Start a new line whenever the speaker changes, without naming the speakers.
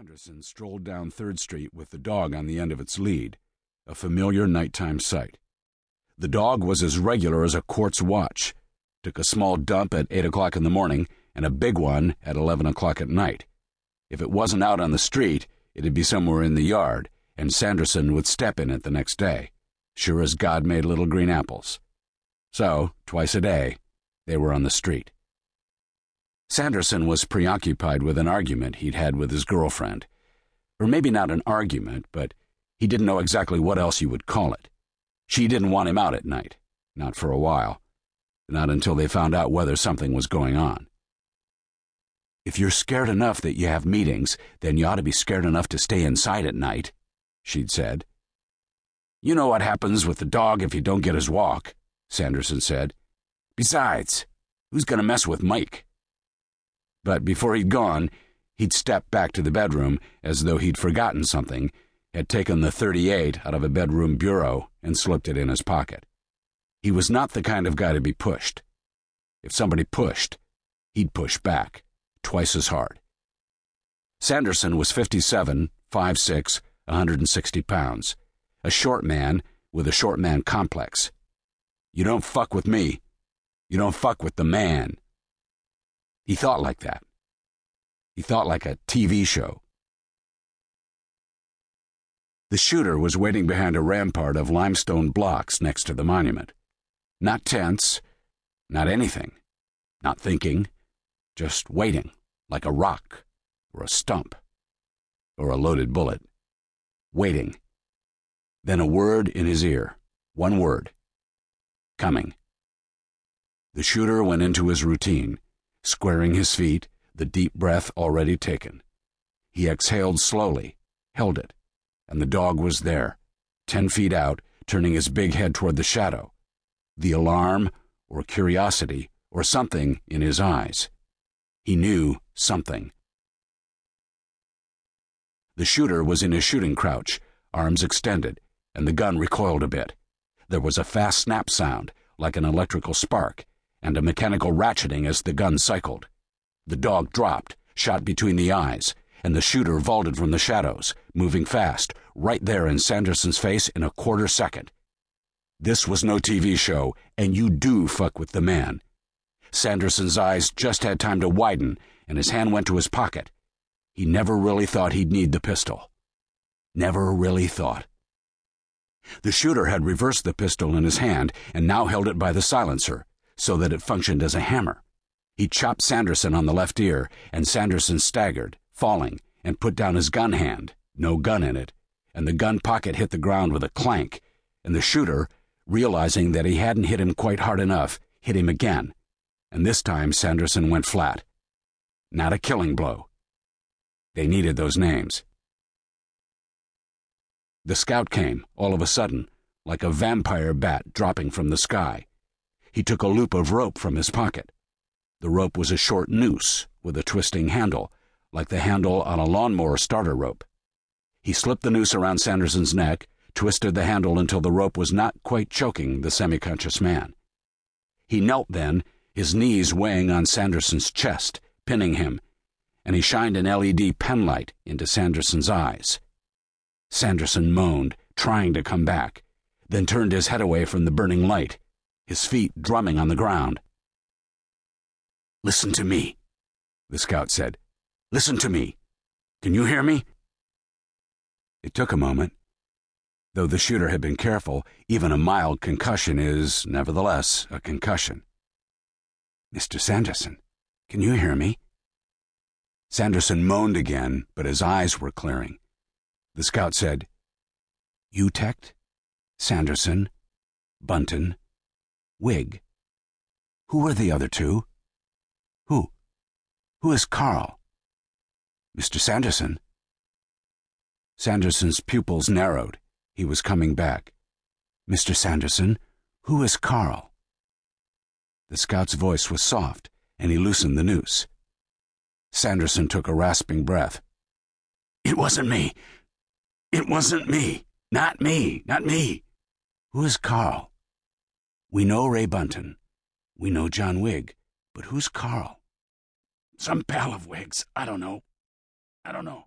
Sanderson strolled down Third Street with the dog on the end of its lead, a familiar nighttime sight. The dog was as regular as a quartz watch, took a small dump at 8 o'clock in the morning and a big one at 11 o'clock at night. If it wasn't out on the street, it'd be somewhere in the yard, and Sanderson would step in it the next day, sure as God made little green apples. So, twice a day, they were on the street. Sanderson was preoccupied with an argument he'd had with his girlfriend. Or maybe not an argument, but he didn't know exactly what else you would call it. She didn't want him out at night, not for a while, not until they found out whether something was going on. If you're scared enough that you have meetings, then you ought to be scared enough to stay inside at night, she'd said. You know what happens with the dog if you don't get his walk, Sanderson said. Besides, who's going to mess with Mike? But before he'd gone, he'd stepped back to the bedroom as though he'd forgotten something, had taken the 38 out of a bedroom bureau and slipped it in his pocket. He was not the kind of guy to be pushed. If somebody pushed, he'd push back, twice as hard. Sanderson was 57, 5'6, 160 pounds, a short man with a short man complex. You don't fuck with me. You don't fuck with the man. He thought like that. He thought like a TV show. The shooter was waiting behind a rampart of limestone blocks next to the monument. Not tense, not anything, not thinking, just waiting, like a rock, or a stump, or a loaded bullet. Waiting. Then a word in his ear. One word. Coming. The shooter went into his routine squaring his feet, the deep breath already taken. He exhaled slowly, held it, and the dog was there, ten feet out, turning his big head toward the shadow. The alarm, or curiosity, or something in his eyes. He knew something. The shooter was in his shooting crouch, arms extended, and the gun recoiled a bit. There was a fast snap sound, like an electrical spark, and a mechanical ratcheting as the gun cycled. The dog dropped, shot between the eyes, and the shooter vaulted from the shadows, moving fast, right there in Sanderson's face in a quarter second. This was no TV show, and you do fuck with the man. Sanderson's eyes just had time to widen, and his hand went to his pocket. He never really thought he'd need the pistol. Never really thought. The shooter had reversed the pistol in his hand and now held it by the silencer, so that it functioned as a hammer. He chopped Sanderson on the left ear, and Sanderson staggered, falling, and put down his gun hand, no gun in it, and the gun pocket hit the ground with a clank, and the shooter, realizing that he hadn't hit him quite hard enough, hit him again, and this time Sanderson went flat. Not a killing blow. They needed those names. The scout came, all of a sudden, like a vampire bat dropping from the sky. He took a loop of rope from his pocket. The rope was a short noose with a twisting handle, like the handle on a lawnmower starter rope. He slipped the noose around Sanderson's neck, twisted the handle until the rope was not quite choking the semi conscious man. He knelt then, his knees weighing on Sanderson's chest, pinning him, and he shined an LED penlight into Sanderson's eyes. Sanderson moaned, trying to come back, then turned his head away from the burning light his feet drumming on the ground. Listen to me, the scout said. Listen to me. Can you hear me? It took a moment. Though the shooter had been careful, even a mild concussion is, nevertheless, a concussion. Mr. Sanderson, can you hear me? Sanderson moaned again, but his eyes were clearing. The scout said, Utecht, Sanderson, Bunton, Wig. Who are the other two? Who? Who is Carl? Mr. Sanderson. Sanderson's pupils narrowed. He was coming back. Mr. Sanderson, who is Carl? The scout's voice was soft, and he loosened the noose. Sanderson took a rasping breath. It wasn't me. It wasn't me. Not me. Not me. Who is Carl? We know Ray Bunton. We know John Wig. But who's Carl? Some pal of Wig's. I don't know. I don't know.